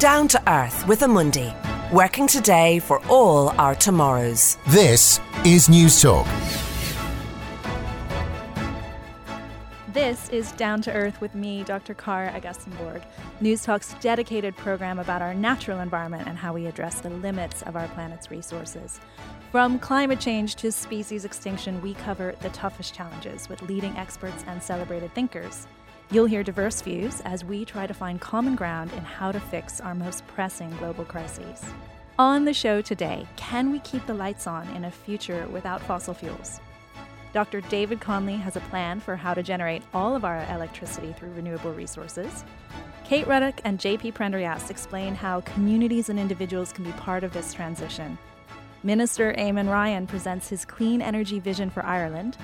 Down to Earth with Amundi, working today for all our tomorrows. This is News Talk. This is Down to Earth with me, Dr. Cara Augustenborg, News Talk's dedicated program about our natural environment and how we address the limits of our planet's resources. From climate change to species extinction, we cover the toughest challenges with leading experts and celebrated thinkers. You'll hear diverse views as we try to find common ground in how to fix our most pressing global crises. On the show today, can we keep the lights on in a future without fossil fuels? Dr. David Connolly has a plan for how to generate all of our electricity through renewable resources. Kate Ruddock and JP Prendergast explain how communities and individuals can be part of this transition. Minister Eamon Ryan presents his clean energy vision for Ireland.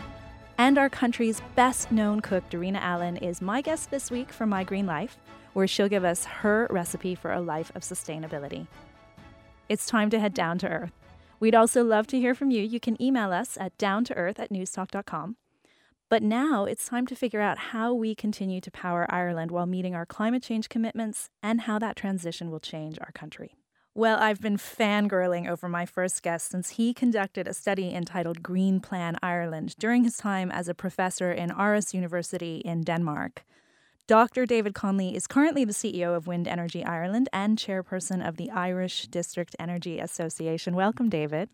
And our country's best known cook, Darina Allen, is my guest this week for My Green Life, where she'll give us her recipe for a life of sustainability. It's time to head down to earth. We'd also love to hear from you. You can email us at downtoearth at newstalk.com. But now it's time to figure out how we continue to power Ireland while meeting our climate change commitments and how that transition will change our country. Well, I've been fangirling over my first guest since he conducted a study entitled Green Plan Ireland during his time as a professor in Aarhus University in Denmark. Dr. David Connolly is currently the CEO of Wind Energy Ireland and chairperson of the Irish District Energy Association. Welcome, David.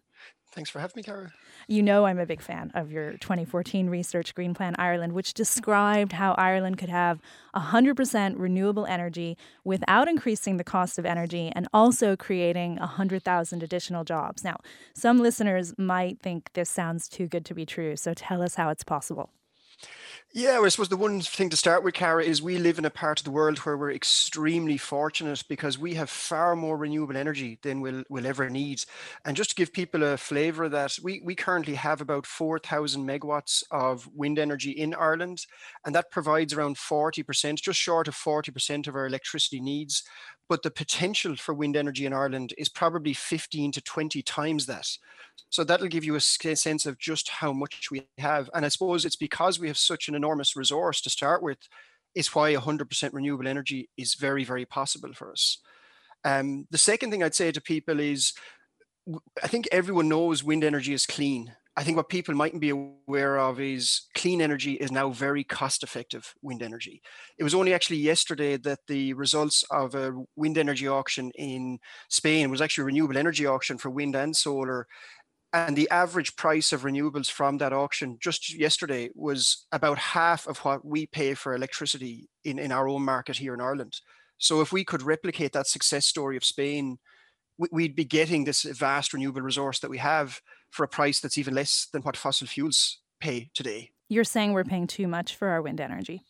Thanks for having me, Cara. You know I'm a big fan of your 2014 research Green Plan Ireland, which described how Ireland could have 100% renewable energy without increasing the cost of energy and also creating 100,000 additional jobs. Now, some listeners might think this sounds too good to be true, so tell us how it's possible. Yeah, I suppose the one thing to start with, Cara, is we live in a part of the world where we're extremely fortunate because we have far more renewable energy than we'll, we'll ever need. And just to give people a flavour of that, we, we currently have about 4,000 megawatts of wind energy in Ireland, and that provides around 40%, just short of 40% of our electricity needs. But the potential for wind energy in Ireland is probably 15 to 20 times that. So that'll give you a sense of just how much we have. And I suppose it's because we have such an enormous resource to start with, is why 100% renewable energy is very, very possible for us. Um, the second thing I'd say to people is I think everyone knows wind energy is clean. I think what people mightn't be aware of is clean energy is now very cost effective wind energy. It was only actually yesterday that the results of a wind energy auction in Spain was actually a renewable energy auction for wind and solar and the average price of renewables from that auction just yesterday was about half of what we pay for electricity in, in our own market here in Ireland. So if we could replicate that success story of Spain, we'd be getting this vast renewable resource that we have for a price that's even less than what fossil fuels pay today. You're saying we're paying too much for our wind energy?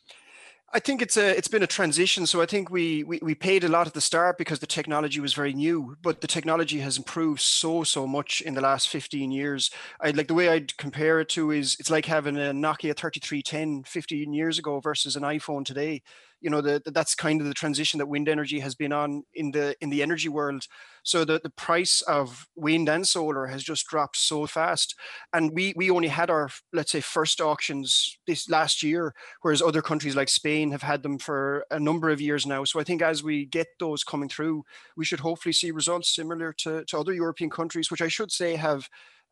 I think it's a it's been a transition. So I think we, we we paid a lot at the start because the technology was very new, but the technology has improved so so much in the last 15 years. I like the way I'd compare it to is it's like having a Nokia 3310 15 years ago versus an iPhone today you know the, that's kind of the transition that wind energy has been on in the in the energy world. So the, the price of wind and solar has just dropped so fast. And we we only had our let's say first auctions this last year whereas other countries like spain have had them for a number of years now. So i think as we get those coming through we should hopefully see results similar to, to other european countries which i should say have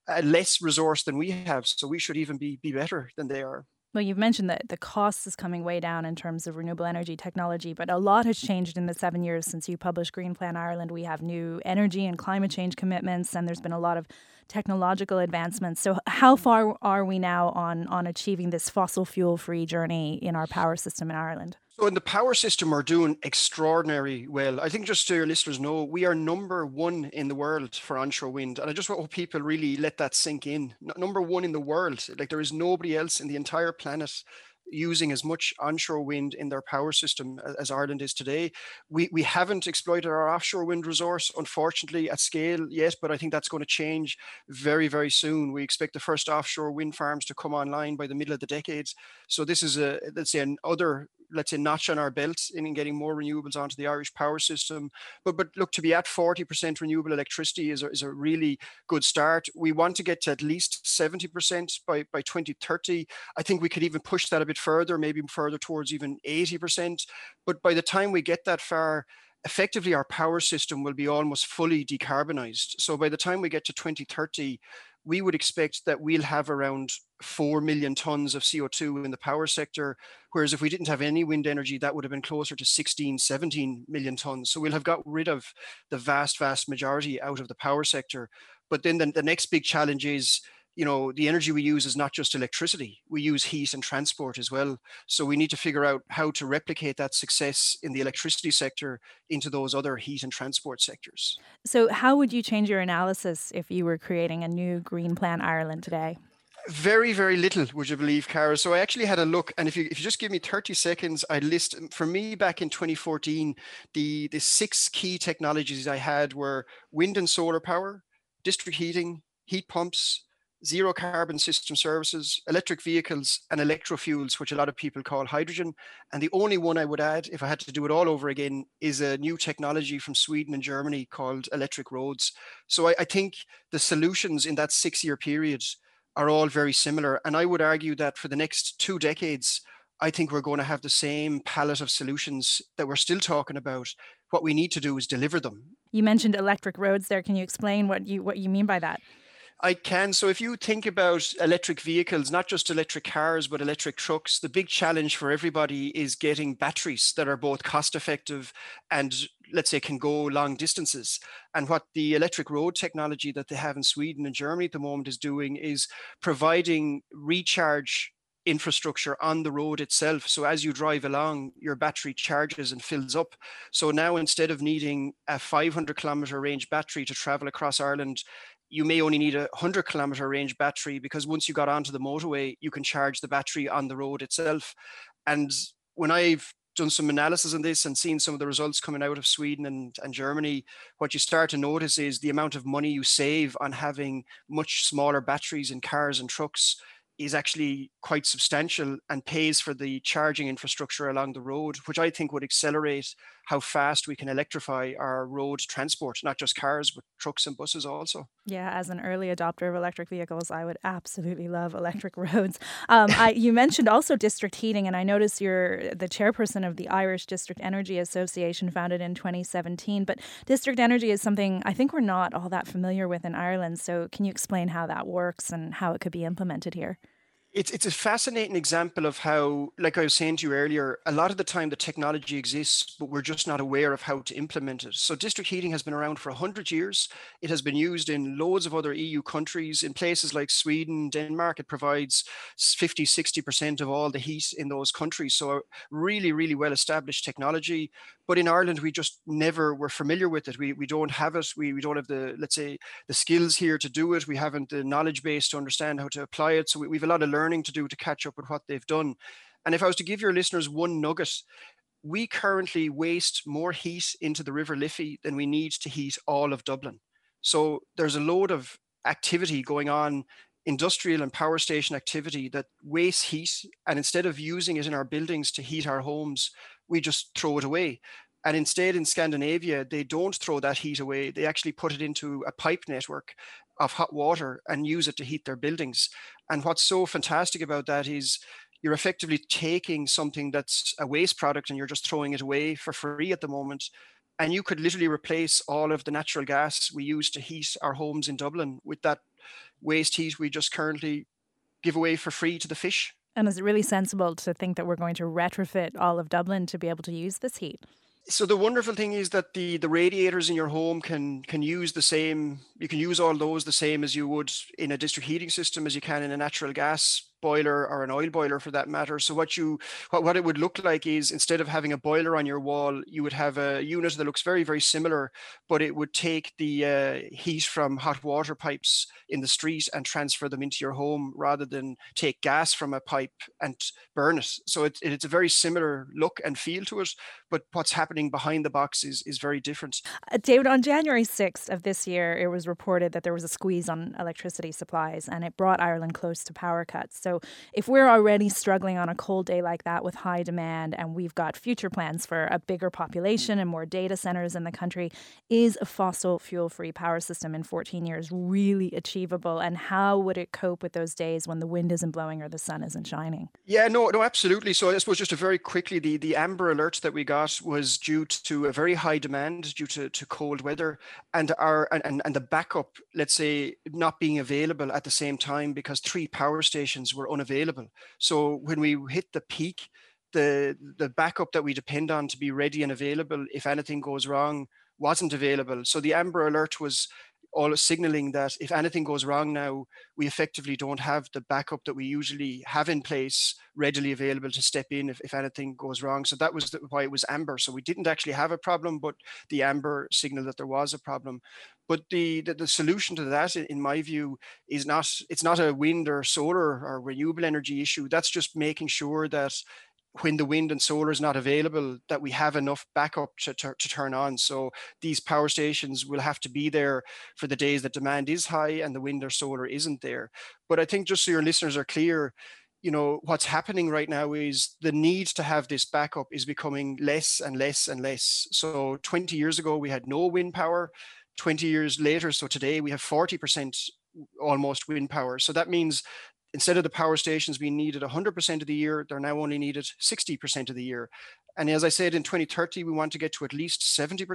a less resource than we have. So we should even be be better than they are well, you've mentioned that the cost is coming way down in terms of renewable energy technology, but a lot has changed in the seven years since you published Green Plan Ireland. We have new energy and climate change commitments, and there's been a lot of technological advancements. So, how far are we now on on achieving this fossil fuel free journey in our power system in Ireland? So in the power system, we're doing extraordinary well. I think just so your listeners know, we are number one in the world for onshore wind. And I just want people really let that sink in. Number one in the world. Like there is nobody else in the entire planet using as much onshore wind in their power system as Ireland is today. We we haven't exploited our offshore wind resource, unfortunately, at scale yet, but I think that's going to change very, very soon. We expect the first offshore wind farms to come online by the middle of the decades. So this is a let's say another let's say notch on our belt in getting more renewables onto the Irish power system. But but look, to be at 40% renewable electricity is a, is a really good start. We want to get to at least 70% by, by 2030. I think we could even push that a bit further, maybe further towards even 80%. But by the time we get that far, effectively our power system will be almost fully decarbonized. So by the time we get to 2030, we would expect that we'll have around 4 million tons of CO2 in the power sector. Whereas if we didn't have any wind energy, that would have been closer to 16, 17 million tons. So we'll have got rid of the vast, vast majority out of the power sector. But then the, the next big challenge is you know the energy we use is not just electricity we use heat and transport as well. So we need to figure out how to replicate that success in the electricity sector into those other heat and transport sectors. So how would you change your analysis if you were creating a new green plan ireland today? Very very little would you believe Cara. So I actually had a look and if you if you just give me 30 seconds I list for me back in 2014 the the six key technologies I had were wind and solar power district heating heat pumps zero carbon system services, electric vehicles, and electrofuels, which a lot of people call hydrogen. And the only one I would add, if I had to do it all over again, is a new technology from Sweden and Germany called electric roads. So I, I think the solutions in that six year period are all very similar. And I would argue that for the next two decades, I think we're going to have the same palette of solutions that we're still talking about. What we need to do is deliver them. You mentioned electric roads there. Can you explain what you what you mean by that? I can. So if you think about electric vehicles, not just electric cars, but electric trucks, the big challenge for everybody is getting batteries that are both cost effective and let's say can go long distances. And what the electric road technology that they have in Sweden and Germany at the moment is doing is providing recharge infrastructure on the road itself. So as you drive along, your battery charges and fills up. So now instead of needing a 500 kilometer range battery to travel across Ireland, you may only need a 100 kilometer range battery because once you got onto the motorway, you can charge the battery on the road itself. And when I've done some analysis on this and seen some of the results coming out of Sweden and, and Germany, what you start to notice is the amount of money you save on having much smaller batteries in cars and trucks is actually quite substantial and pays for the charging infrastructure along the road, which I think would accelerate how fast we can electrify our road transport, not just cars, but trucks and buses also. Yeah, as an early adopter of electric vehicles, I would absolutely love electric roads. Um, I, you mentioned also district heating, and I noticed you're the chairperson of the Irish District Energy Association, founded in 2017. But district energy is something I think we're not all that familiar with in Ireland. So, can you explain how that works and how it could be implemented here? It's it's a fascinating example of how, like I was saying to you earlier, a lot of the time the technology exists, but we're just not aware of how to implement it. So district heating has been around for 100 years. It has been used in loads of other EU countries. In places like Sweden, Denmark, it provides 50, 60% of all the heat in those countries. So really, really well established technology. But in Ireland, we just never were familiar with it. We, we don't have it. We, we don't have the, let's say, the skills here to do it. We haven't the knowledge base to understand how to apply it. So we, we have a lot of learning to do to catch up with what they've done. And if I was to give your listeners one nugget, we currently waste more heat into the River Liffey than we need to heat all of Dublin. So there's a load of activity going on industrial and power station activity that wastes heat and instead of using it in our buildings to heat our homes we just throw it away. And instead, in Scandinavia, they don't throw that heat away. They actually put it into a pipe network of hot water and use it to heat their buildings. And what's so fantastic about that is you're effectively taking something that's a waste product and you're just throwing it away for free at the moment. And you could literally replace all of the natural gas we use to heat our homes in Dublin with that waste heat we just currently give away for free to the fish. And is it really sensible to think that we're going to retrofit all of Dublin to be able to use this heat? So the wonderful thing is that the the radiators in your home can can use the same. You can use all those the same as you would in a district heating system as you can in a natural gas boiler or an oil boiler for that matter. So what you what, what it would look like is instead of having a boiler on your wall, you would have a unit that looks very very similar, but it would take the uh, heat from hot water pipes in the street and transfer them into your home rather than take gas from a pipe and burn it. So it, it's a very similar look and feel to it, but what's happening behind the box is is very different. Uh, David, on January 6th of this year, it was reported that there was a squeeze on electricity supplies and it brought Ireland close to power cuts. So, if we're already struggling on a cold day like that with high demand and we've got future plans for a bigger population and more data centers in the country, is a fossil fuel free power system in 14 years really achievable? And how would it cope with those days when the wind isn't blowing or the sun isn't shining? Yeah, no, no, absolutely. So, I suppose just a very quickly, the, the Amber alert that we got was due to a very high demand due to, to cold weather and our and, and the backup, let's say, not being available at the same time because three power stations were unavailable. So when we hit the peak, the the backup that we depend on to be ready and available if anything goes wrong wasn't available. So the Amber Alert was all signaling that if anything goes wrong now, we effectively don't have the backup that we usually have in place readily available to step in if, if anything goes wrong. So that was the, why it was amber. So we didn't actually have a problem, but the amber signaled that there was a problem. But the, the, the solution to that, in my view, is not it's not a wind or solar or renewable energy issue. That's just making sure that when the wind and solar is not available that we have enough backup to, to, to, turn on. So these power stations will have to be there for the days that demand is high and the wind or solar isn't there. But i think just so your listeners are clear you know what's happening right now is the need to have this backup is becoming less and less and less. So 20 years ago we had no wind power. 20 years later so today we have 40% almost wind power. So that means instead of the power stations being needed 100% of the year, they're now only needed 60% of the year. And as I said, in 2030, we want to get to at least 70%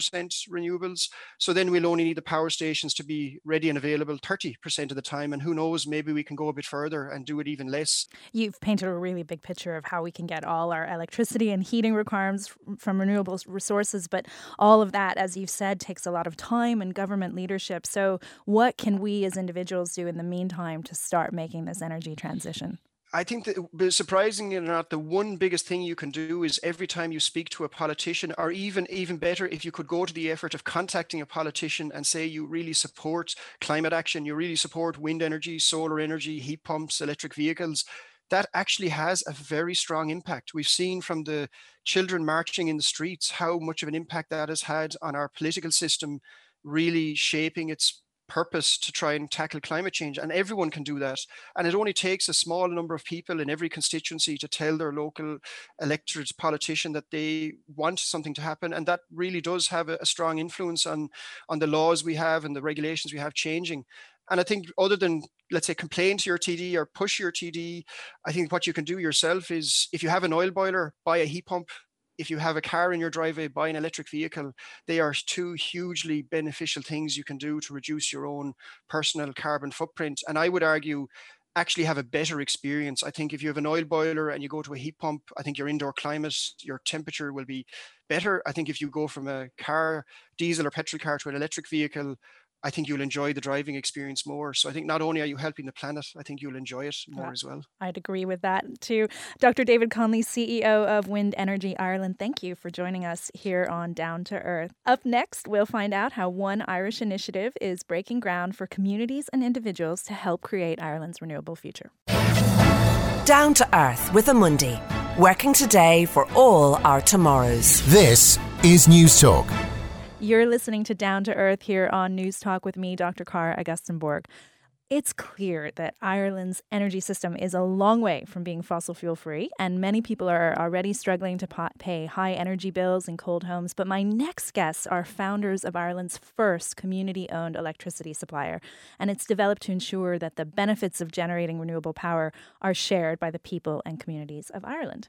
renewables. So then we'll only need the power stations to be ready and available 30% of the time. And who knows, maybe we can go a bit further and do it even less. You've painted a really big picture of how we can get all our electricity and heating requirements from renewable resources. But all of that, as you've said, takes a lot of time and government leadership. So, what can we as individuals do in the meantime to start making this energy transition? I think that surprisingly or not, the one biggest thing you can do is every time you speak to a politician, or even even better, if you could go to the effort of contacting a politician and say you really support climate action, you really support wind energy, solar energy, heat pumps, electric vehicles, that actually has a very strong impact. We've seen from the children marching in the streets how much of an impact that has had on our political system, really shaping its purpose to try and tackle climate change and everyone can do that. And it only takes a small number of people in every constituency to tell their local elected politician that they want something to happen and that really does have a, a strong influence on on the laws we have and the regulations we have changing. And I think other than let's say complain to your TD or push your TD, I think what you can do yourself is if you have an oil boiler, buy a heat pump if you have a car in your driveway, buy an electric vehicle. They are two hugely beneficial things you can do to reduce your own personal carbon footprint. And I would argue actually have a better experience. I think if you have an oil boiler and you go to a heat pump, I think your indoor climate, your temperature will be better. I think if you go from a car, diesel or petrol car to an electric vehicle, I think you'll enjoy the driving experience more. So I think not only are you helping the planet, I think you'll enjoy it more yeah, as well. I'd agree with that too. Dr. David Connolly, CEO of Wind Energy Ireland, thank you for joining us here on Down to Earth. Up next, we'll find out how one Irish initiative is breaking ground for communities and individuals to help create Ireland's renewable future. Down to Earth with Amundi, working today for all our tomorrows. This is News Talk. You're listening to Down to Earth here on News Talk with me, Dr. Cara Augustenborg. It's clear that Ireland's energy system is a long way from being fossil fuel free, and many people are already struggling to pay high energy bills in cold homes. But my next guests are founders of Ireland's first community owned electricity supplier, and it's developed to ensure that the benefits of generating renewable power are shared by the people and communities of Ireland.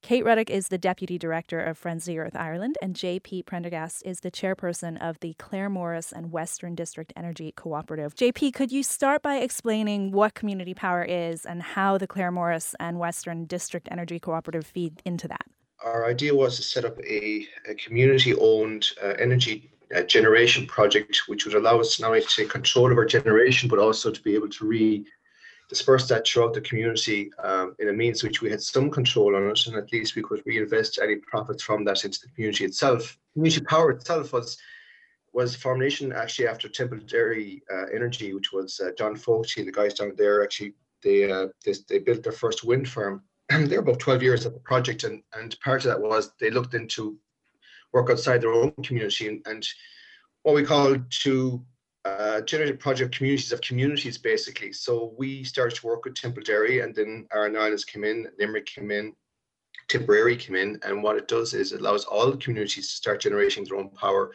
Kate Ruddock is the Deputy Director of Friends of the Earth Ireland, and JP Prendergast is the Chairperson of the Claremorris and Western District Energy Cooperative. JP, could you start by explaining what community power is and how the Claremorris and Western District Energy Cooperative feed into that? Our idea was to set up a, a community owned uh, energy uh, generation project, which would allow us not only to take control of our generation, but also to be able to re disperse that throughout the community um, in a means which we had some control on it, and at least we could reinvest any profits from that into the community itself. Community power itself was was formation actually after Templederry uh, Energy, which was uh, John Fogarty, the guys down there actually they, uh, they they built their first wind farm. They're about 12 years at the project, and and part of that was they looked into work outside their own community and, and what we call to uh, generated project communities of communities, basically. So we started to work with Templederry, and then Aran Islands came in, Limerick came in, Tipperary came in, and what it does is it allows all the communities to start generating their own power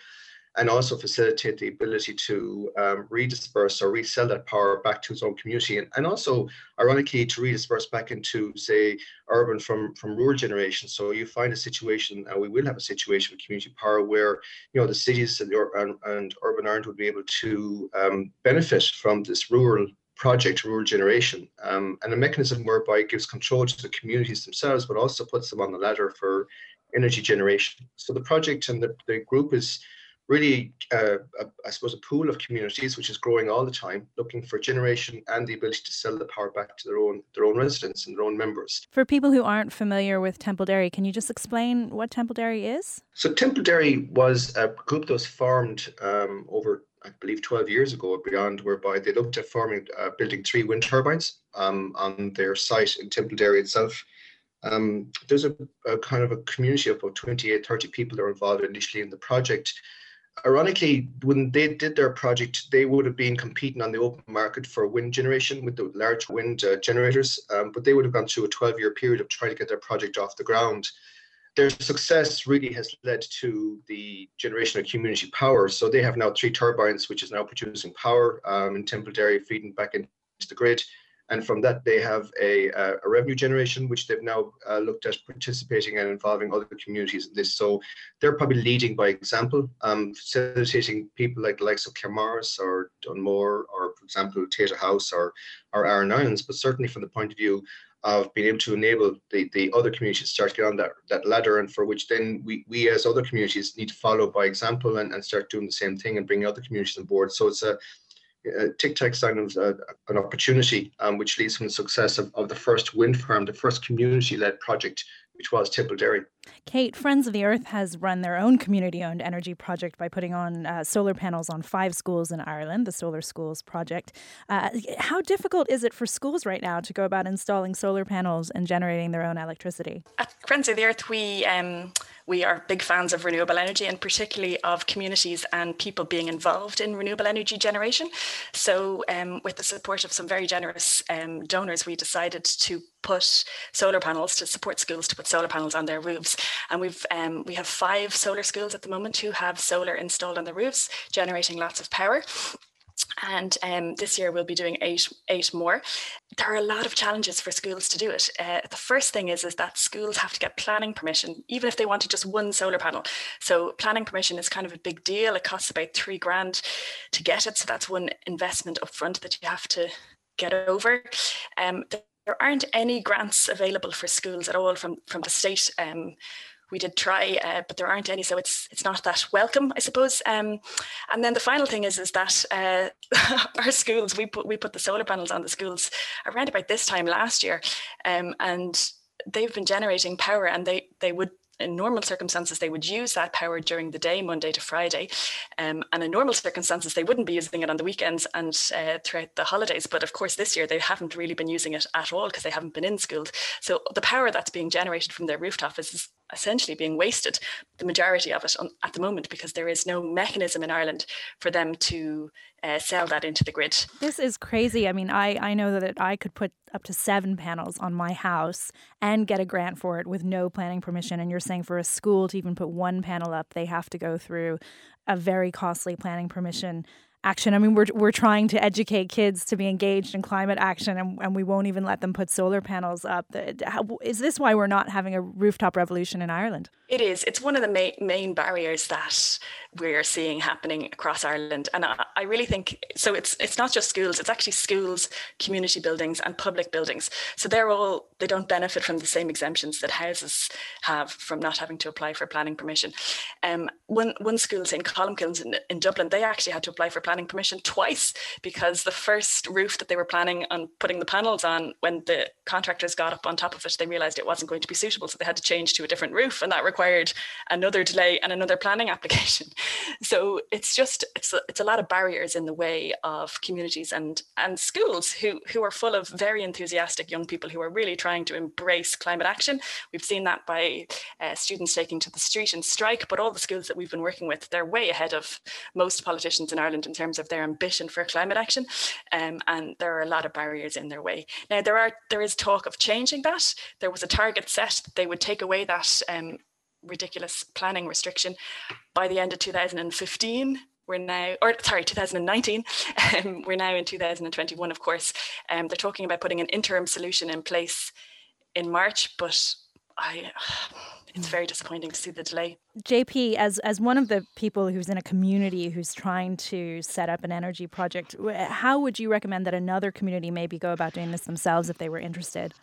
and also facilitate the ability to um, redisperse or resell that power back to its own community. And, and also ironically to redisperse back into say urban from from rural generation so you find a situation and we will have a situation with community power where you know the cities and, and, and urban Ireland would be able to um, benefit from this rural project rural generation. Um, and a mechanism whereby it gives control to the communities themselves but also puts them on the ladder for energy generation. So the project and the, the group is really, uh, a, I suppose, a pool of communities which is growing all the time, looking for generation and the ability to sell the power back to their own their own residents and their own members. For people who aren't familiar with Temple Templederry, can you just explain what Temple Templederry is? So Temple Templederry was a group that was formed um, over. I believe 12 years ago or beyond, whereby they looked at forming, uh, building three wind turbines um, on their site in Templederry itself. Um, there's a, a, kind of a community of about 28, 30 people that are involved initially in the project ironically, when they did their project, they would have been competing on the open market for wind generation with the large wind uh, generators, um, but they would have gone through a 12 year period of trying to get their project off the ground. Their success really has led to the generation of community power. So they have now three turbines, which is now producing power um, in Templederry, feeding back into the grid. And from that, they have a, a revenue generation, which they've now uh, looked at participating and involving other communities in this. So they're probably leading by example, um, facilitating people like the likes of Claremorris or Dunmore, or for example, Tayto House or, or Aran Islands, but certainly from the point of view of being able to enable the, the other communities to start to get on that, that ladder and for which then we, we as other communities need to follow by example and, and start doing the same thing and bring other communities on board. So it's a uh, TICTeC sign of uh, an opportunity, um, which leads from the success of, of the first wind farm, the first community-led project, which was Templederry. Kate, Friends of the Earth has run their own community-owned energy project by putting on uh, solar panels on five schools in Ireland, the Solar Schools Project. Uh, how difficult is it for schools right now to go about installing solar panels and generating their own electricity? At Friends of the Earth, we um, we are big fans of renewable energy and particularly of communities and people being involved in renewable energy generation. So, um, with the support of some very generous um, donors, we decided to put solar panels to support schools to put solar panels on their roofs. And we've um, we have five solar schools at the moment who have solar installed on the roofs, generating lots of power and um, this year we'll be doing eight eight more. There are a lot of challenges for schools to do it. Uh, the first thing is is that schools have to get planning permission, even if they wanted just one solar panel. So planning permission is kind of a big deal. It costs about three grand to get it, so that's one investment upfront that you have to get over. Um, there aren't any grants available for schools at all from from the state. Um, we did try, uh, but there aren't any, so it's it's not that welcome, I suppose. Um, and then the final thing is is that uh, our schools we put we put the solar panels on the schools around about this time last year, um, and they've been generating power, and they they would in normal circumstances, they would use that power during the day, Monday to Friday. Um, and in normal circumstances, they wouldn't be using it on the weekends and uh, throughout the holidays. But of course, this year, they haven't really been using it at all because they haven't been in school. So the power that's being generated from their rooftop is essentially being wasted, the majority of it on, at the moment, because there is no mechanism in Ireland for them to uh, sell that into the grid. This is crazy. I mean, I, I know that I could put up to seven panels on my house and get a grant for it with no planning permission. And you're saying for a school to even put one panel up, they have to go through a very costly planning permission action. I mean, we're we're trying to educate kids to be engaged in climate action, and, and we won't even let them put solar panels up. Is this why we're not having a rooftop revolution in Ireland? It is. It's one of the main, main barriers that we're seeing happening across Ireland, and I, I really think so. It's it's not just schools; it's actually schools, community buildings, and public buildings. So they're all they don't benefit from the same exemptions that houses have from not having to apply for planning permission. Um, one one school, St Columkilns in, in Dublin, they actually had to apply for planning permission twice because the first roof that they were planning on putting the panels on, when the contractors got up on top of it, they realised it wasn't going to be suitable, so they had to change to a different roof, and that required another delay and another planning application. so it's just it's a, it's a lot of barriers in the way of communities and and schools who who are full of very enthusiastic young people who are really trying to embrace climate action. We've seen that by uh, students taking to the street and strike, but all the schools that we've been working with, they're way ahead of most politicians in Ireland in terms of their ambition for climate action, um, and there are a lot of barriers in their way. Now there are there is talk of changing that. There was a target set that they would take away that um, ridiculous planning restriction by the end of 2015 we're now or sorry 2019 um, we're now in 2021 of course um, they're talking about putting an interim solution in place in march but i it's very disappointing to see the delay jp as as one of the people who's in a community who's trying to set up an energy project how would you recommend that another community maybe go about doing this themselves if they were interested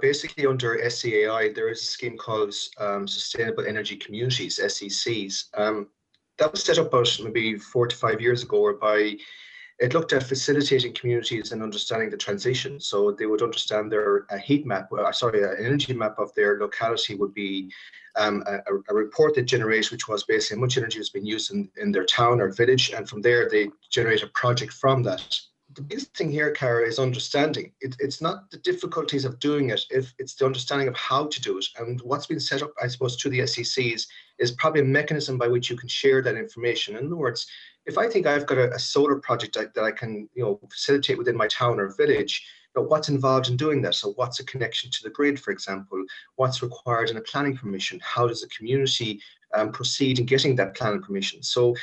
Basically, under SEAI, there is a scheme called um, Sustainable Energy Communities, SECs. Um, that was set up about maybe four to five years ago, whereby it looked at facilitating communities and understanding the transition. So they would understand their a heat map, uh, sorry, an energy map of their locality would be um, a, a, report that generates, which was basically how much energy has been used in, in their town or village. And from there, they generate a project from that the biggest thing here, Cara, is understanding. It, it's not the difficulties of doing it, if it's the understanding of how to do it. And what's been set up, I suppose, to the SECs is probably a mechanism by which you can share that information. In other words, if I think I've got a, a solar project that, that I can, you know, facilitate within my town or village, know, what's involved in doing that? So what's a connection to the grid, for example? What's required in a planning permission? How does the community um, proceed in getting that planning permission? So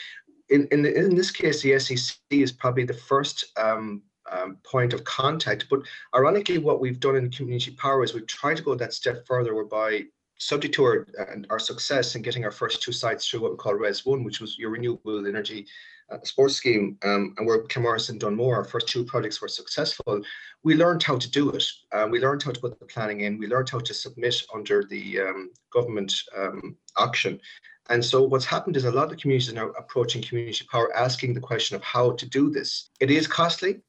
in, in, in this case, the SEC is probably the first um, um, point of contact. But ironically, what we've done in community power is we've tried to go that step further, whereby subject to our, our success in getting our first two sites through what we call RES 1, which was your renewable energy uh, sports scheme, um, and where Claremorris and Dunmore, our first two projects were successful, we learned how to do it. Uh, we learned how to put the planning in. We learned how to submit under the um, government um, auction. And so what's happened is a lot of communities are now approaching community power, asking the question of how to do this. It is costly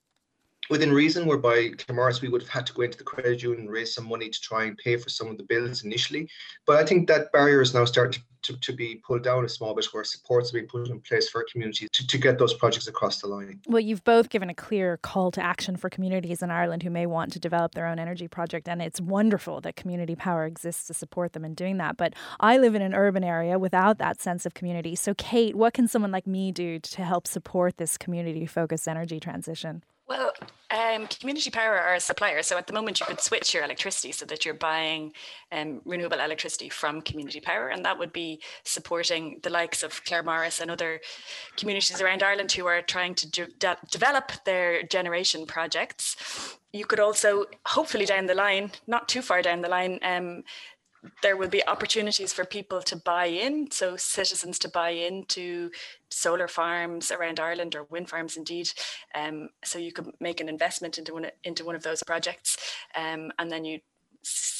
within reason, whereby Claremorris, we would have had to go into the credit union and raise some money to try and pay for some of the bills initially. But I think that barrier is now starting to, to, to be pulled down a small bit where supports are being put in place for communities to, to get those projects across the line. Well, you've both given a clear call to action for communities in Ireland who may want to develop their own energy project. And it's wonderful that community power exists to support them in doing that. But I live in an urban area without that sense of community. So, Kate, what can someone like me do to help support this community focused energy transition? Well, um, community power are a supplier. So at the moment, you could switch your electricity so that you're buying um, renewable electricity from community power. And that would be supporting the likes of Claremorris and other communities around Ireland who are trying to de- develop their generation projects. You could also, hopefully, down the line, not too far down the line, um, there will be opportunities for people to buy in, so citizens to buy into solar farms around Ireland or wind farms indeed. Um, so you could make an investment into one into one of those projects, um, and then you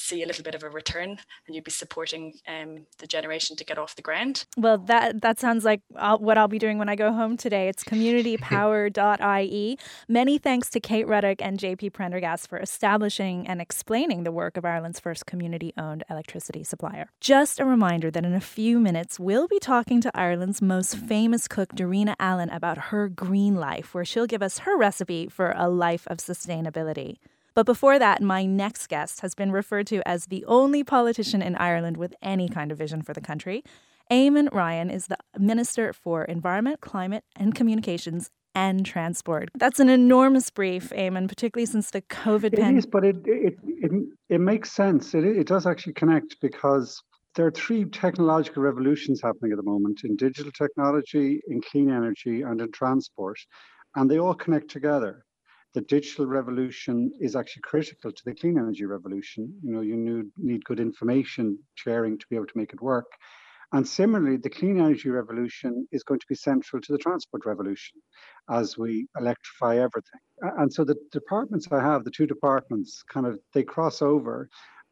see a little bit of a return and you'd be supporting um, the generation to get off the ground. Well, that that sounds like I'll, what I'll be doing when I go home today. It's communitypower.ie. Many thanks to Kate Ruddock and JP Prendergast for establishing and explaining the work of Ireland's first community owned electricity supplier. Just a reminder that in a few minutes, we'll be talking to Ireland's most famous cook, Darina Allen, about her green life, where she'll give us her recipe for a life of sustainability. But before that, my next guest has been referred to as the only politician in Ireland with any kind of vision for the country. Eamon Ryan is the Minister for Environment, Climate and Communications and Transport. That's an enormous brief, Eamon, particularly since the COVID pandemic. It is, but it, it, it, it makes sense. It, it does actually connect because there are three technological revolutions happening at the moment in digital technology, in clean energy, and in transport, and they all connect together the digital revolution is actually critical to the clean energy revolution. You know, you need, good information sharing to be able to make it work. And similarly, the clean energy revolution is going to be central to the transport revolution as we electrify everything. And so the departments I have, the two departments, kind of they cross over.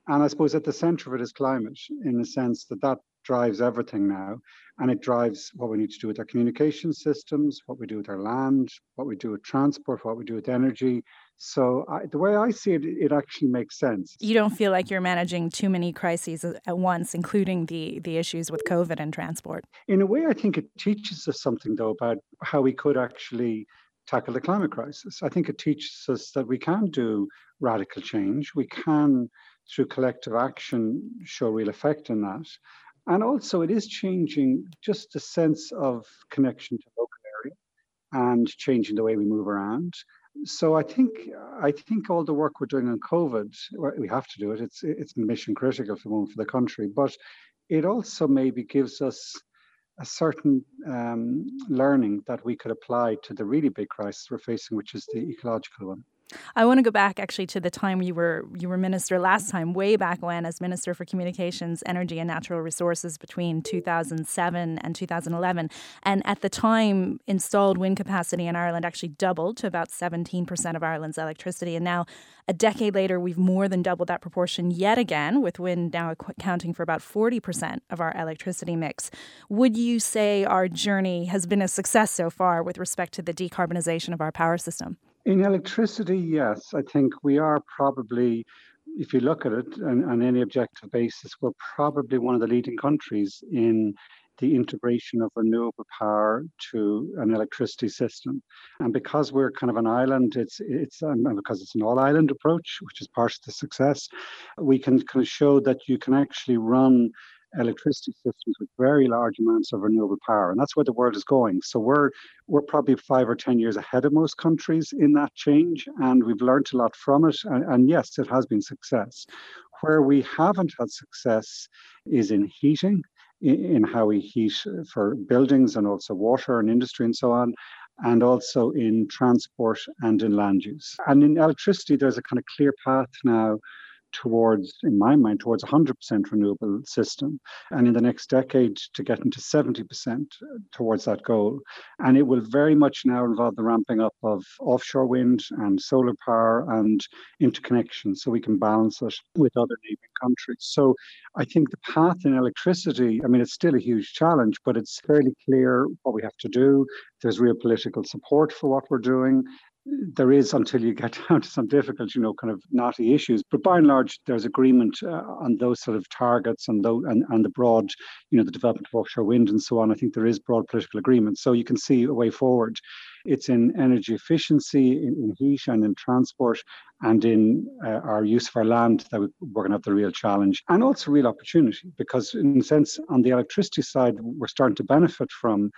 And I suppose at the center of it is climate, in the sense that that drives everything now. And it drives what we need to do with our communication systems, what we do with our land, what we do with transport, what we do with energy, So I, the way I see it, it actually makes sense. You don't feel like you're managing too many crises at once, including the the issues with COVID and transport. In a way, I think it teaches us something though about how we could actually tackle the climate crisis. I think it teaches us that we can do radical change. We can, through collective action, show real effect in that. And also, it is changing just the sense of connection to local area and changing the way we move around. So I think I think all the work we're doing on COVID, we have to do it. It's it's mission critical for the moment for the country, but it also maybe gives us a certain um, learning that we could apply to the really big crisis we're facing, which is the ecological one. I want to go back actually to the time you were you were minister last time, way back when, as Minister for Communications, Energy and Natural Resources between 2007 and 2011. And at the time, installed wind capacity in Ireland actually doubled to about 17% of Ireland's electricity. And now, a decade later, we've more than doubled that proportion yet again, with wind now accounting for about 40% of our electricity mix. Would you say our journey has been a success so far with respect to the decarbonisation of our power system? In electricity, yes. I think we are probably, if you look at it on, on, any objective basis, we're probably one of the leading countries in the integration of renewable power to an electricity system. And because we're kind of an island, it's it's um, because it's an all-island approach, which is part of the success. We can kind of show that you can actually run electricity systems with very large amounts of renewable power. And that's where the world is going. So we're we're probably five or 10 years ahead of most countries in that change. And we've learned a lot from it. And, and yes, it has been success. Where we haven't had success is in heating, in, in how we heat for buildings and also water and industry and so on and also in transport and in land use. And in electricity, there's a kind of clear path now towards, in my mind, towards 100% renewable system, and in the next decade to get into 70% uh, towards that goal. And it will very much now involve the ramping up of offshore wind and solar power and interconnection, so we can balance it with other neighboring countries. So I think the path in electricity, I mean, it's still a huge challenge, but it's fairly clear what we have to do. There's real political support for what we're doing there is until you get down to some difficult, you know, kind of knotty issues. But by and large, there's agreement uh, on those sort of targets and, those, and and the broad, you know, the development of offshore wind and so on. I think there is broad political agreement. So you can see a way forward. It's in energy efficiency, in, in heat, and in transport, and in uh, our use of our land that we're going to have the real challenge, and also real opportunity. Because in a sense, on the electricity side, we're starting to benefit from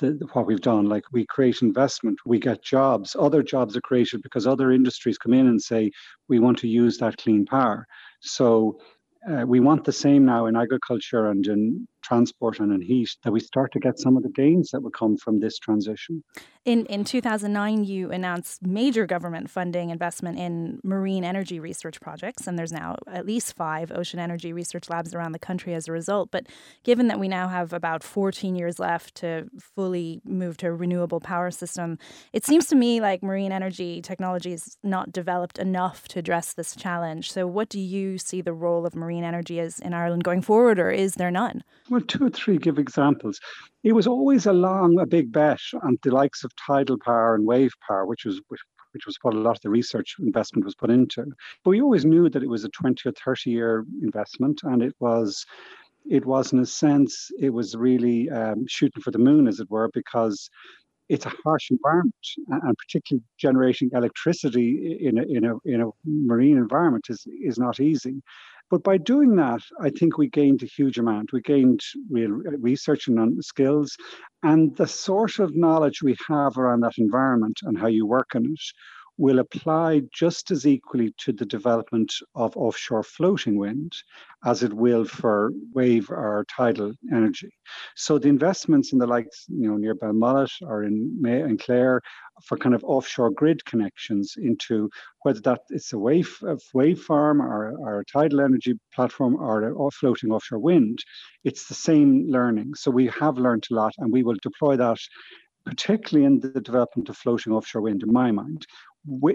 the, what we've done. Like we create investment, we get jobs. Other jobs are created because other industries come in and say we want to use that clean power. So uh, we want the same now in agriculture and in transport and in heat that we start to get some of the gains that will come from this transition. In in 2009 you announced major government funding investment in marine energy research projects and there's now at least 5 ocean energy research labs around the country as a result. But given that we now have about 14 years left to fully move to a renewable power system it seems to me like marine energy technology is not developed enough to address this challenge. So what do you see the role of marine energy as in Ireland going forward or is there none well, two or three give examples. It was always a long, a big bet on the likes of tidal power and wave power, which was which, which was what a lot of the research investment was put into. But we always knew that it was a 20 or 30 year investment, and it was it was in a sense it was really um, shooting for the moon, as it were, because it's a harsh environment, and particularly generating electricity in a, in a, in a marine environment is, is not easy. But by doing that, I think we gained a huge amount. We gained real research and um, skills, and the sort of knowledge we have around that environment and how you work in it will apply just as equally to the development of offshore floating wind as it will for wave or tidal energy. So the investments in the likes, you know, near Belmullet or in May and Clare for kind of offshore grid connections into whether that it's a wave, a wave farm or, or a tidal energy platform or a floating offshore wind, it's the same learning. So we have learned a lot and we will deploy that particularly in the development of floating offshore wind, in my mind,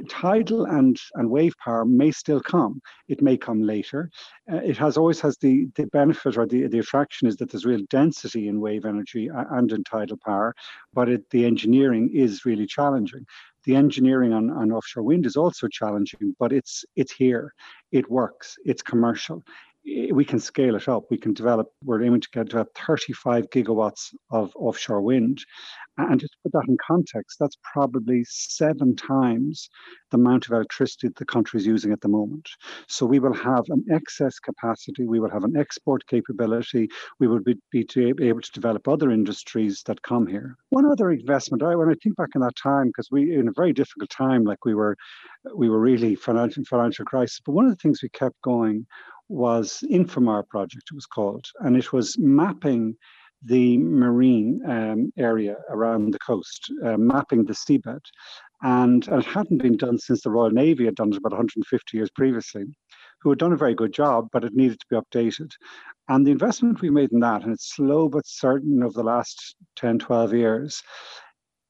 tidal and, and wave power may still come. It may come later. Uh, it has always has the, the benefit or the, the attraction is that there's real density in wave energy and in tidal power, but it, the engineering is really challenging. The engineering on, on offshore wind is also challenging, but it's it's here. It works. It's commercial Eh, we can scale it up. We can develop, we're aiming to get to 35 gigawatts of offshore wind. And just to put that in context, that's probably seven times the amount of electricity the country is using at the moment. So we will have an excess capacity, we will have an export capability, we will be, be able to develop other industries that come here. One other investment, I, when I think back in that time, because we in a very difficult time, like we were, we were really financial financial crisis. But one of the things we kept going was Infomar project, it was called, and it was mapping the marine um, area around the coast, uh, mapping the seabed. And it hadn't been done since the Royal Navy had done it about 150 years previously, who had done a very good job, but it needed to be updated. And the investment we made in that, and it's slow but certain over the last 10, 12 years,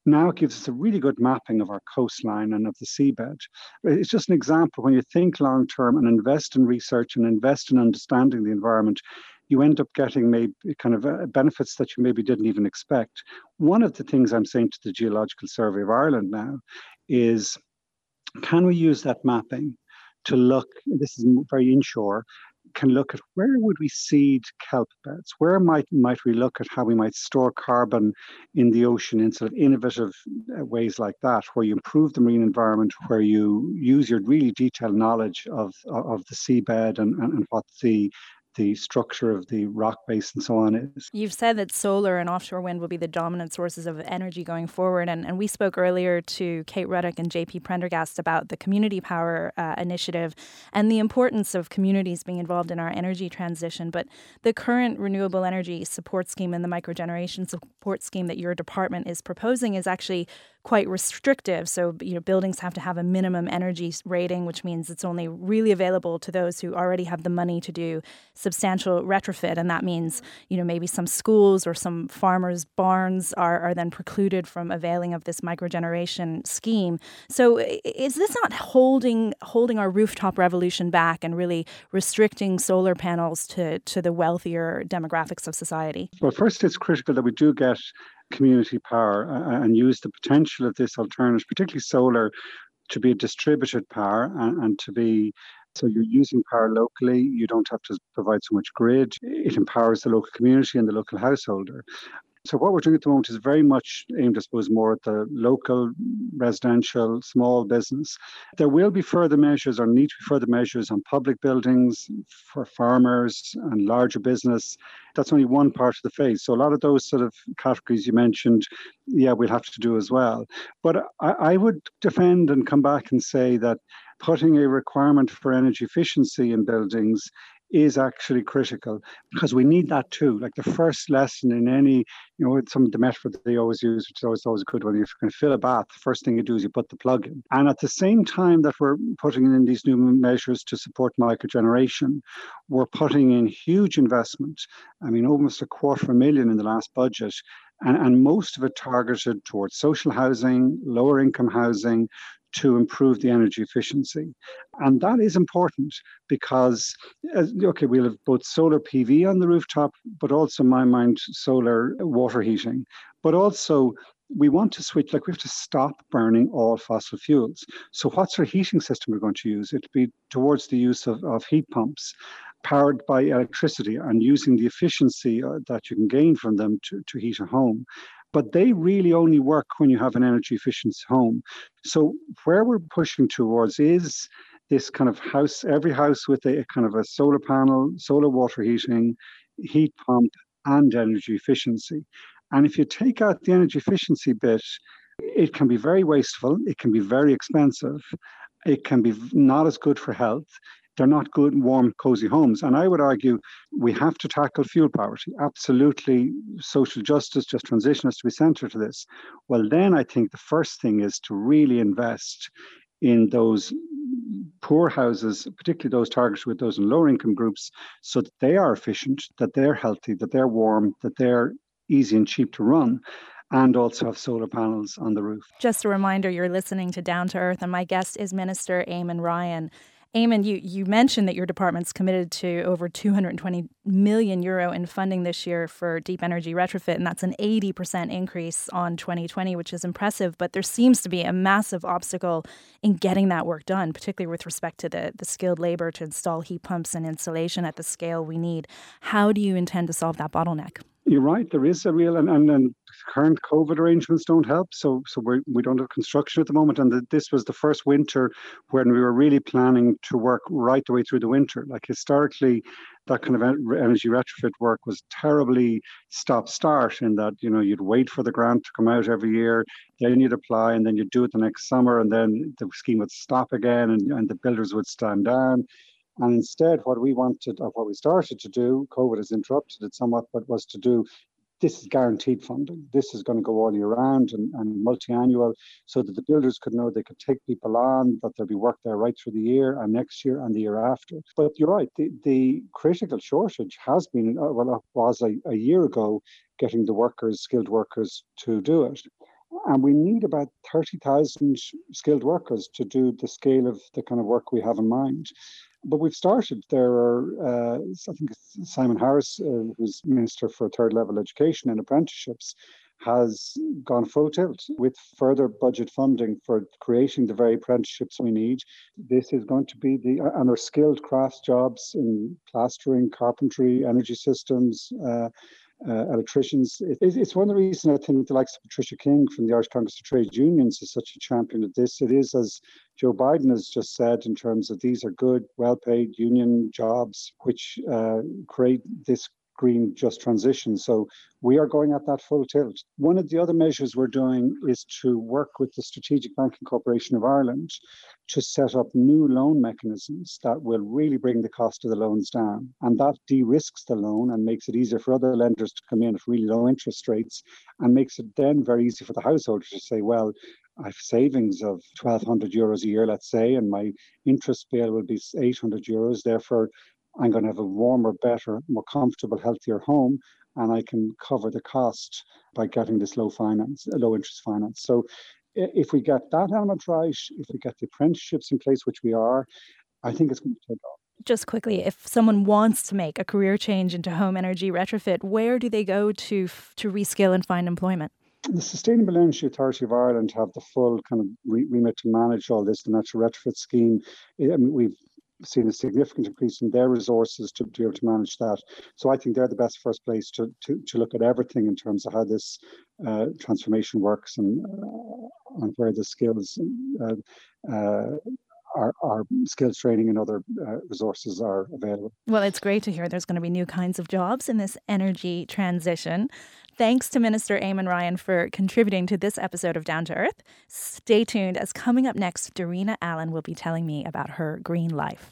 now gives us a really good mapping of our coastline and of the seabed. It's just an example when you think long term and invest in research and invest in understanding the environment, you end up getting maybe kind of uh, benefits that you maybe didn't even expect. One of the things I'm saying to the Geological Survey of Ireland now is can we use that mapping to look, this is very inshore, can look at where would we seed kelp beds? Where might might we look at how we might store carbon in the ocean in sort of innovative uh, ways like that, where you improve the marine environment, where you use your really detailed knowledge of of the seabed and, and, and what the the structure of the rock base and so on is. You've said that solar and offshore wind will be the dominant sources of energy going forward. And, and we spoke earlier to Kate Ruddock and JP Prendergast about the Community Power uh, Initiative and the importance of communities being involved in our energy transition. But the current renewable energy support scheme and the microgeneration support scheme that your department is proposing is actually quite restrictive. So, you know, buildings have to have a minimum energy rating, which means it's only really available to those who already have the money to do substantial retrofit. And that means, you know, maybe some schools or some farmers' barns are, are then precluded from availing of this microgeneration scheme. So is this not holding holding our rooftop revolution back and really restricting solar panels to, to the wealthier demographics of society? Well, first, it's critical that we do get community power uh, uh, and use the potential of this alternative, particularly solar, to be a distributed power and, and to be so you're using power locally. You don't have to provide so much grid. It empowers the local community and the local householder. So what we're doing at the moment is very much aimed, I suppose, more at the local, residential, small business. There will be further measures or need to be further measures on public buildings for farmers and larger business. That's only one part of the phase. So a lot of those sort of categories you mentioned, yeah, we'll have to do as well. But I, I would defend and come back and say that putting a requirement for energy efficiency in buildings is actually critical because we need that too. Like the first lesson in any, you know, some of the metaphor that they always use, which is always, always a good one, if you're going to fill a bath, the first thing you do is you put the plug in. And at the same time that we're putting in these new measures to support microgeneration, we're putting in huge investment. I mean, almost a quarter of a million in the last budget and, and, most of it targeted towards social housing, lower income housing, to improve the energy efficiency. And that is important because, okay, we'll have both solar PV on the rooftop, but also, in my mind, solar water heating. But also, we want to switch, like we have to stop burning all fossil fuels. So, what's our heating system we're going to use? It'll be towards the use of, of heat pumps powered by electricity and using the efficiency uh, that you can gain from them to, to heat a home but they really only work when you have an energy efficient home. So where we're pushing towards is this kind of house, every house with a, kind of a solar panel, solar water heating, heat pump, and energy efficiency. And if you take out the energy efficiency bit, it can be very wasteful, it can be very expensive, it can be not as good for health, they're not good, warm, cozy homes. And I would argue we have to tackle fuel poverty. Absolutely, social justice, just transition has to be central to this. Well, then I think the first thing is to really invest in those poor houses, particularly those targeted with those in lower income groups, so that they are efficient, that they're healthy, that they're warm, that they're easy and cheap to run and also have solar panels on the roof. Just a reminder you're listening to Down to Earth, and my guest is Minister Eamon Ryan. Eamon, you, you mentioned that your department's committed to over 220 million euro in funding this year for deep energy retrofit, and that's an 80% increase on 2020, which is impressive. But there seems to be a massive obstacle in getting that work done, particularly with respect to the, the skilled labor to install heat pumps and insulation at the scale we need. How do you intend to solve that bottleneck? You're right. There is a real and, and, and current COVID arrangements don't help. So so we we don't have construction at the moment, and the, this was the first winter when we were really planning to work right the way through the winter. Like historically, that kind of energy retrofit work was terribly stop start in that you know you'd wait for the grant to come out every year, then you'd apply, and then you'd do it the next summer, and then the scheme would stop again, and, and the builders would stand down. And instead, what we wanted, or what we started to do, COVID has interrupted it somewhat, but was to do this is guaranteed funding. This is going to go all year round and, and multi-annual so that the builders could know they could take people on, that there'll be work there right through the year and next year and the year after. But you're right, the, the critical shortage has been, uh, well, it was a, a year ago, getting the workers, skilled workers to do it. And we need about 30,000 skilled workers to do the scale of the kind of work we have in mind but we've started. There are, uh, I think Simon Harris, uh, who's Minister for Third Level Education and Apprenticeships, has gone full tilt with further budget funding for creating the very apprenticeships we need. This is going to be the, and there skilled crafts jobs in plastering, carpentry, energy systems, uh, uh, electricians. It, it's one of the reasons I think the likes of Patricia King from the Irish Congress of Trade Unions is such a champion of this. It is, as Joe Biden has just said, in terms of these are good, well paid union jobs which uh, create this green just transition. So we are going at that full tilt. One of the other measures we're doing is to work with the Strategic Banking Corporation of Ireland to set up new loan mechanisms that will really bring the cost of the loans down. And that de risks the loan and makes it easier for other lenders to come in at really low interest rates and makes it then very easy for the householder to say, well, I have savings of 1,200 euros a year, let's say, and my interest bill will be 800 euros. Therefore, I'm going to have a warmer, better, more comfortable, healthier home, and I can cover the cost by getting this low finance, uh, low interest finance. So if we get that element right, if we get the apprenticeships in place, which we are, I think it's going to take off. Just quickly, if someone wants to make a career change into home energy retrofit, where do they go to to reskill and find employment? The Sustainable Energy Authority of Ireland have the full kind of remit to manage all this, the natural retrofit scheme. I mean, we've seen a significant increase in their resources to, be able to manage that. So I think they're the best first place to, to, to look at everything in terms of how this uh, transformation works and, uh, and where the skills uh, uh our, our skills training and other uh, resources are available. Well, it's great to hear there's going to be new kinds of jobs in this energy transition. Thanks to Minister Eamon Ryan for contributing to this episode of Down to Earth. Stay tuned, as coming up next, Darina Allen will be telling me about her green life.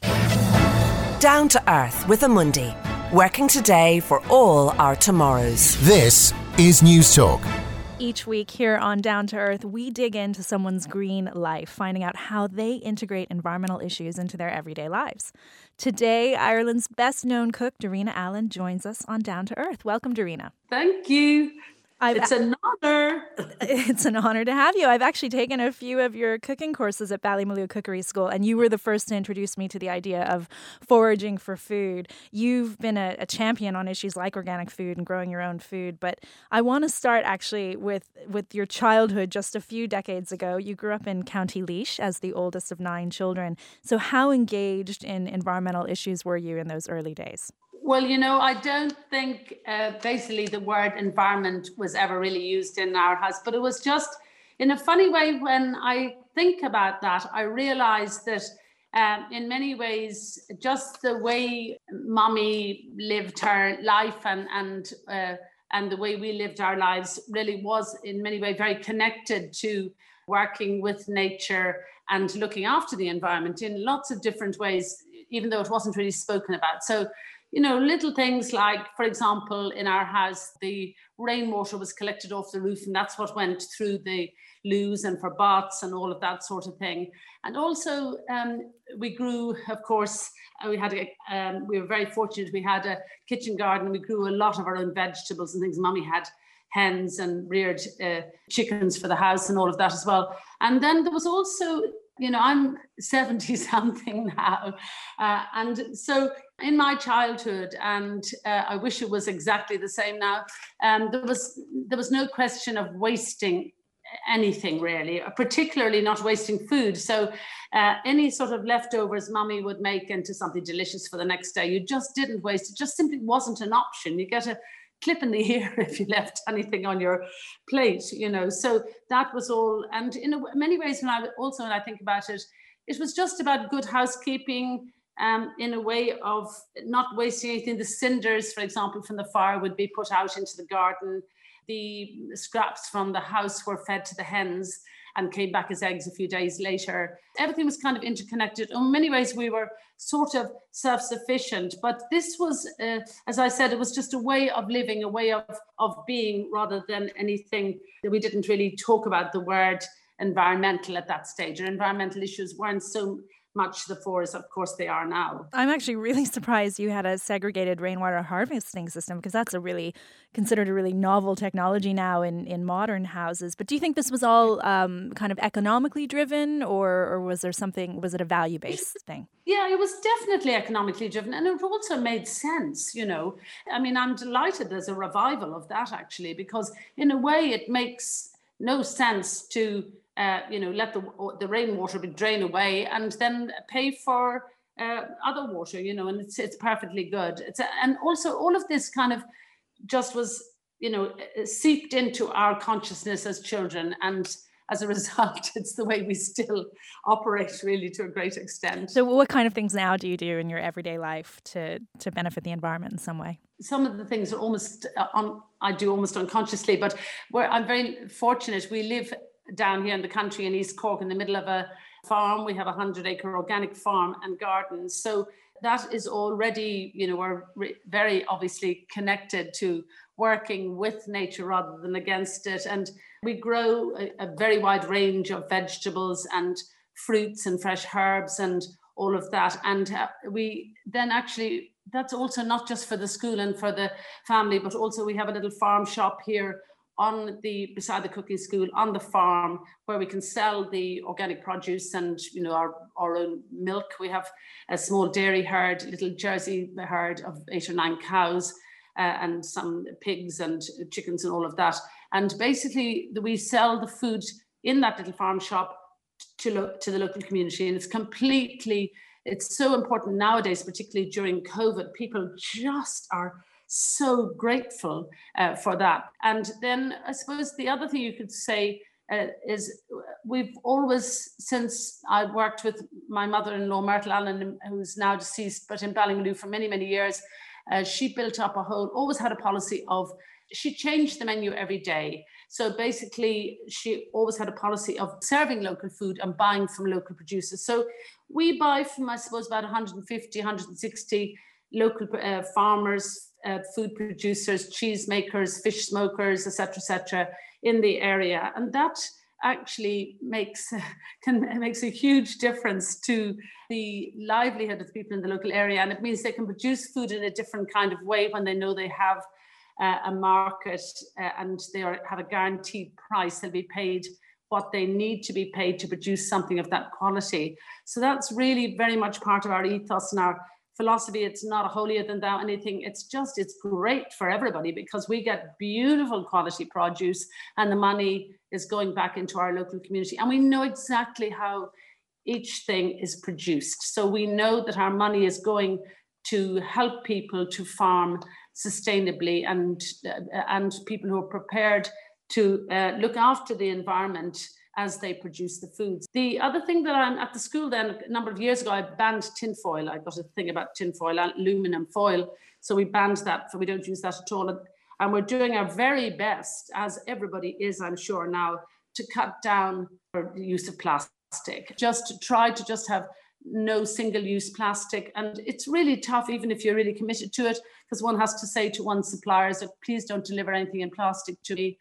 Down to Earth with Amundi, working today for all our tomorrows. This is Newstalk. Each week here on Down to Earth, we dig into someone's green life, finding out how they integrate environmental issues into their everyday lives. Today, Ireland's best known cook, Darina Allen, joins us on Down to Earth. Welcome, Darina. Thank you. I've, it's an honor. It's an honor to have you. I've actually taken a few of your cooking courses at Ballymaloe Cookery School, and you were the first to introduce me to the idea of foraging for food. You've been a, a champion on issues like organic food and growing your own food, but I want to start actually with with your childhood. Just a few decades ago, you grew up in County Laois as the oldest of nine children. So, how engaged in environmental issues were you in those early days? Well, you know, I don't think uh, basically the word environment was ever really used in our house, but it was just in a funny way when I think about that, I realize that um, in many ways, just the way mommy lived her life and, and, uh, and the way we lived our lives really was in many ways very connected to working with nature and looking after the environment in lots of different ways, even though it wasn't really spoken about. So you know, little things like, for example, in our house, the rainwater was collected off the roof, and that's what went through the loos and for baths and all of that sort of thing. And also, um, we grew, of course, uh, we had a, um, we were very fortunate. We had a kitchen garden. We grew a lot of our own vegetables and things. Mummy had hens and reared uh, chickens for the house and all of that as well. And then there was also you know, I'm 70 something now. Uh, and so in my childhood, and uh, I wish it was exactly the same now, um, there was there was no question of wasting anything really, particularly not wasting food. So uh, any sort of leftovers mummy would make into something delicious for the next day, you just didn't waste it. Just simply wasn't an option. You get a clip in the ear if you left anything on your plate, you know. So that was all. And in many ways, when I also when I think about it, it was just about good housekeeping. Um, in a way of not wasting anything. The cinders, for example, from the fire would be put out into the garden. The scraps from the house were fed to the hens and came back as eggs a few days later. Everything was kind of interconnected. In many ways, we were sort of self sufficient. But this was, uh, as I said, it was just a way of living, a way of, of being rather than anything that we didn't really talk about the word environmental at that stage. Or environmental issues weren't so much the fore as of course they are now. I'm actually really surprised you had a segregated rainwater harvesting system because that's a really considered a really novel technology now in, in modern houses. But do you think this was all um, kind of economically driven or, or was there something, was it a value based thing? Yeah, it was definitely economically driven and it also made sense, you know. I mean, I'm delighted there's a revival of that actually because in a way it makes no sense to uh, you know, let the, the rainwater be drain away and then pay for uh, other water, you know, and it's, it's perfectly good. It's a, and also all of this kind of just was, you know, uh, seeped into our consciousness as children. And as a result, it's the way we still operate really to a great extent. So what kind of things now do you do in your everyday life to, to benefit the environment in some way? Some of the things are almost uh, on, I do almost unconsciously, but where I'm very fortunate. We live down here in the country in East Cork in the middle of a farm. We have a 100 acre organic farm and gardens. So that is already, you know, we're re- very obviously connected to working with nature rather than against it. And we grow a, a very wide range of vegetables and fruits and fresh herbs and all of that. And uh, we then actually, that's also not just for the school and for the family, but also we have a little farm shop here on the beside the cooking school on the farm where we can sell the organic produce and you know our, our own milk. We have a small dairy herd little jersey herd of eight or nine cows uh, and some pigs and chickens and all of that. And basically we sell the food in that little farm shop to look to the local community. And it's completely it's so important nowadays particularly during covid people just are so grateful uh, for that. And then I suppose the other thing you could say uh, is we've always, since I worked with my mother-in-law, Myrtle Allen, who's now deceased, but in Ballymaloe for many, many years, uh, she built up a whole, always had a policy of, she changed the menu every day. So basically, she always had a policy of serving local food and buying from local producers. So we buy from, I suppose, about 150, 160 local uh, farmers, uh, food producers, cheese makers, fish smokers, etc., etc., in the area, and that actually makes can makes a huge difference to the livelihood of the people in the local area, and it means they can produce food in a different kind of way when they know they have uh, a market uh, and they are, have a guaranteed price. They'll be paid what they need to be paid to produce something of that quality. So that's really very much part of our ethos and our philosophy it's not a holier than thou anything. It's just it's great for everybody because we get beautiful quality produce and the money is going back into our local community. And we know exactly how each thing is produced. So we know that our money is going to help people to farm sustainably and uh, and people who are prepared to uh, look after the environment as they produce the foods. The other thing that I'm at the school then a number of years ago, I banned tinfoil. I got a thing about tinfoil, aluminum foil. So we banned that, so we don't use that at all. And we're doing our very best, as everybody is, I'm sure now, to cut down the use of plastic. Just to try to just have no single-use plastic. And it's really tough, even if you're really committed to it, because one has to say to one's suppliers please don't deliver anything in plastic to me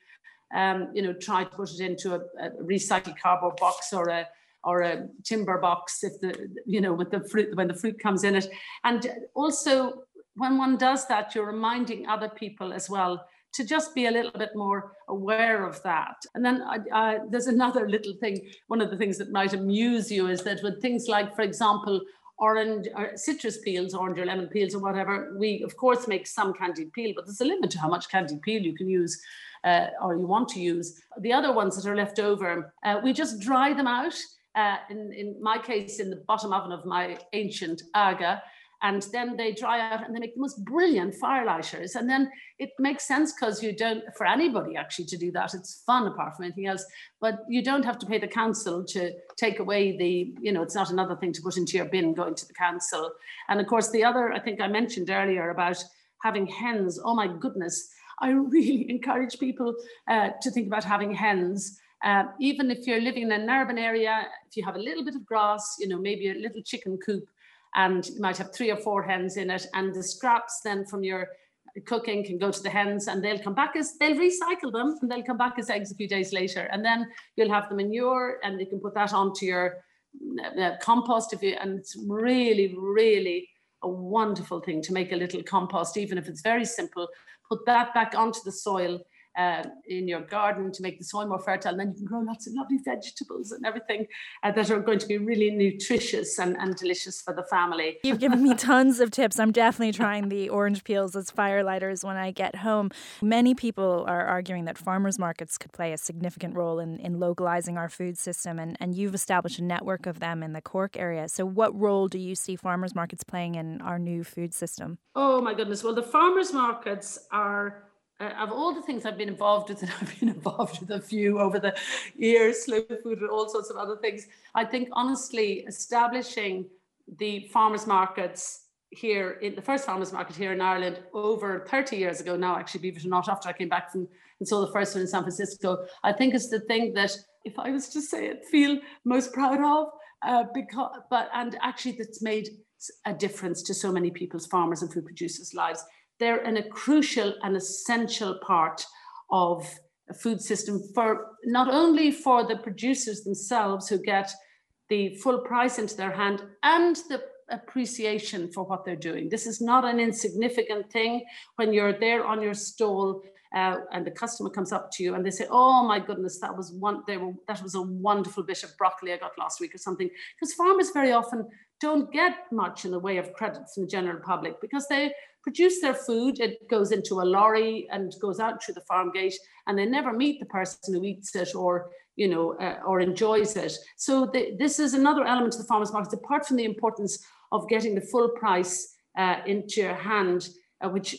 um, you know, try to put it into a, a recycled cardboard box or a or a timber box if the you know with the fruit when the fruit comes in it and also when one does that you're reminding other people as well to just be a little bit more aware of that. And then uh, there's another little thing. One of the things that might amuse you is that with things like, for example, orange or citrus peels, orange or lemon peels or whatever, we of course make some candied peel, but there's a limit to how much candied peel you can use uh, or you want to use. The other ones that are left over, uh, we just dry them out. Uh, in, in my case, in the bottom oven of my ancient aga, and then they dry out and they make the most brilliant firelighters. And then it makes sense because you don't, for anybody actually to do that, it's fun apart from anything else, but you don't have to pay the council to take away the, you know, it's not another thing to put into your bin going to the council. And of course, the other, I think I mentioned earlier about having hens, oh my goodness, I really encourage people uh, to think about having hens. Uh, even if you're living in an urban area, if you have a little bit of grass, you know, maybe a little chicken coop, and you might have three or four hens in it, and the scraps then from your cooking can go to the hens and they'll come back as they'll recycle them and they'll come back as eggs a few days later. And then you'll have the manure and you can put that onto your uh, compost if you and it's really really a wonderful thing to make a little compost even if it's very simple. Put that back onto the soil uh, in your garden to make the soil more fertile. And then you can grow lots of lovely vegetables and everything uh, that are going to be really nutritious and, and delicious for the family. You've given me tons of tips. I'm definitely trying the orange peels as firelighters when I get home. Many people are arguing that farmers markets could play a significant role in, in localizing our food system, and, and you've established a network of them in the Cork area. So, what role do you see farmers markets playing in our new food system? Oh, my goodness. Well, the farmers markets are uh, of all the things I've been involved with, and I've been involved with a few over the years, slow food and all sorts of other things. I think honestly, establishing the farmers markets here in the first farmers market here in Ireland over 30 years ago now, actually, believe it or not, after I came back from and saw the first one in San Francisco, I think is the thing that, if I was to say it, feel most proud of. Uh, because, but and actually, that's made a difference to so many people's farmers and food producers' lives they're an, a crucial and essential part of a food system for not only for the producers themselves who get the full price into their hand and the appreciation for what they're doing. This is not an insignificant thing when you're there on your stall uh, and the customer comes up to you and they say, "Oh my goodness, that was one. They were that was a wonderful bit of broccoli I got last week or something." Because farmers very often don't get much in the way of credit from the general public because they produce their food. It goes into a lorry and goes out through the farm gate, and they never meet the person who eats it or you know uh, or enjoys it. So the, this is another element of the farmers market. Apart from the importance of getting the full price uh, into your hand, uh, which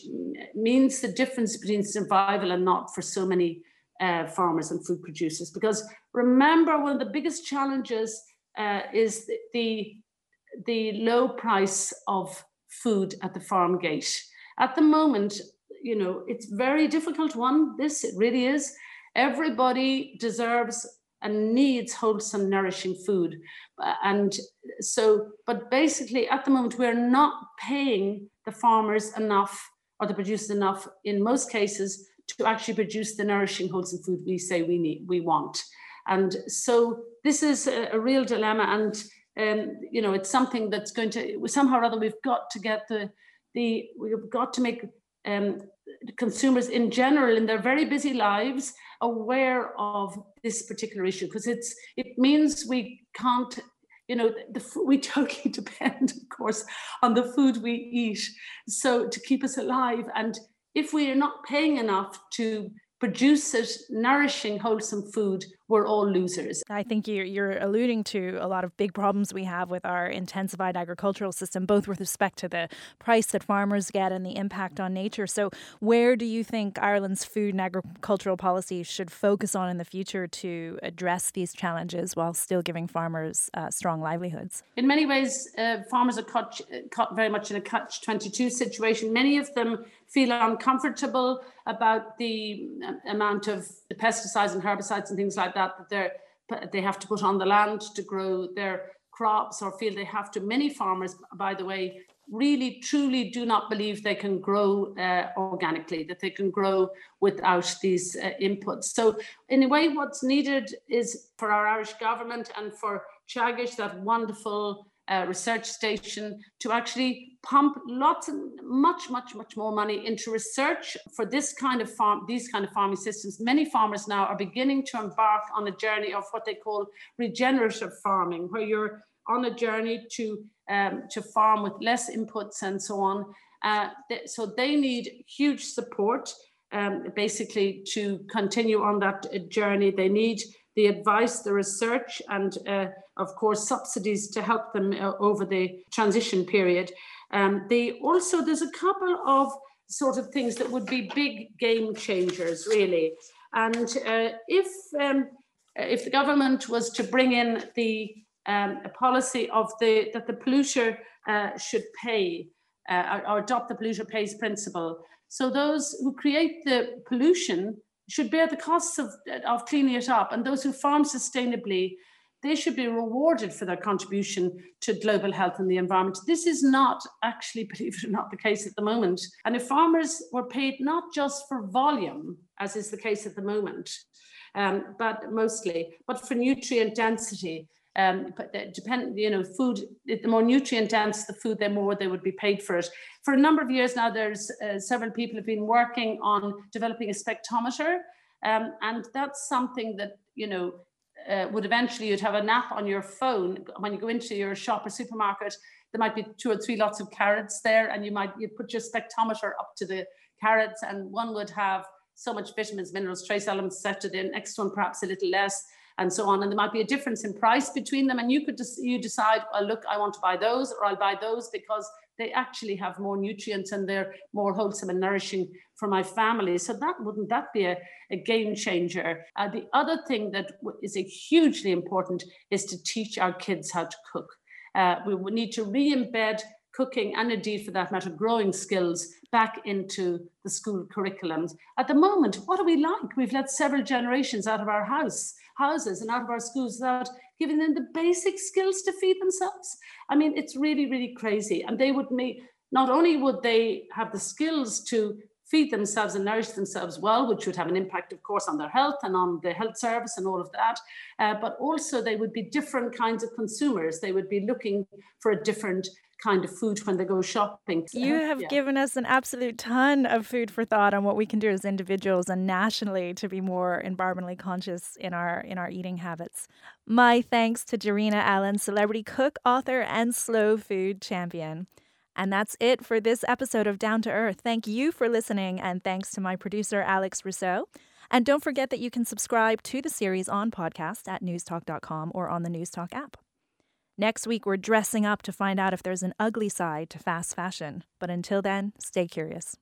means the difference between survival and not for so many uh, farmers and food producers. Because remember, one of the biggest challenges uh, is the, the the low price of food at the farm gate. At the moment, you know, it's very difficult one. This it really is. Everybody deserves and needs wholesome, nourishing food. Uh, and so, but basically, at the moment, we're not paying the farmers enough or the producers enough in most cases to actually produce the nourishing, wholesome food we say we need, we want. And so, this is a, a real dilemma. And um, you know, it's something that's going to somehow or other we've got to get the the we've got to make um, consumers in general in their very busy lives aware of this particular issue. Because it's it means we can't you know the, the, we totally depend of course on the food we eat. So to keep us alive and if we are not paying enough to produces nourishing, wholesome food, we're all losers. I think you're, you're alluding to a lot of big problems we have with our intensified agricultural system, both with respect to the price that farmers get and the impact on nature. So, where do you think Ireland's food and agricultural policy should focus on in the future to address these challenges while still giving farmers uh, strong livelihoods? In many ways, uh, farmers are caught, caught very much in a catch 22 situation. Many of them feel uncomfortable about the uh, amount of the pesticides and herbicides and things like that they're they have to put on the land to grow their crops or feel they have to. Many farmers by the way really truly do not believe they can grow uh, organically that they can grow without these uh, inputs. So in a way what's needed is for our irish government and for teagasc that wonderful uh, research station to actually pump lots and much, much, much more money into research for this kind of farm, these kind of farming systems. Many farmers now are beginning to embark on a journey of what they call regenerative farming, where you're on a journey to um, to farm with less inputs and so on. Uh, th- so they need huge support, um, basically, to continue on that uh, journey. They need the advice, the research, and uh, of course subsidies to help them uh, over the transition period. Um, they also there's a couple of sort of things that would be big game changers, really. And uh, if um, if the government was to bring in the um, policy of the that the polluter uh, should pay uh, or, or adopt the polluter pays principle, so those who create the pollution should bear the costs of, of cleaning it up, and those who farm sustainably they should be rewarded for their contribution to global health and the environment. This is not actually, believe it or not, the case at the moment. And if farmers were paid not just for volume, as is the case at the moment, um, but mostly, but for nutrient density, um, but depend, you know, food, the more nutrient dense the food, the more they would be paid for it. For a number of years now, there's uh, several people have been working on developing a spectrometer. Um, and that's something that, you know, uh, would eventually you'd have an app on your phone when you go into your shop or supermarket there might be two or three lots of carrots there and you might you put your spectrometer up to the carrots and one would have so much vitamins minerals trace elements set in next one perhaps a little less and so on. And there might be a difference in price between them. And you could just you decide, well, look, I want to buy those, or I'll buy those because they actually have more nutrients and they're more wholesome and nourishing for my family. So that wouldn't that be a, a game changer? Uh, the other thing that is hugely important is to teach our kids how to cook. Uh, we need to re-embed cooking and indeed for that matter growing skills back into the school curriculums at the moment what are we like we've let several generations out of our house houses and out of our schools without giving them the basic skills to feed themselves. I mean, it's really, really crazy. And they would not only would they have the skills to feed themselves and nourish themselves well, which would have an impact, of course, on their health and on the health service and all of that. Uh, but also, they would be different kinds of consumers. They would be looking for a different kind of food when they go shopping. You have yeah. given us an absolute ton of food for thought on what we can do as individuals and nationally to be more environmentally conscious in our in our eating habits. My thanks to Darina Allen, celebrity cook, author, and slow food champion. And that's it for this episode of Down to Earth. Thank you for listening, and thanks to my producer, Alex Rousseau. And don't forget that you can subscribe to the series on podcast at newstalk.com or on the Newstalk app. Next week, we're dressing up to find out if there's an ugly side to fast fashion. But until then, stay curious.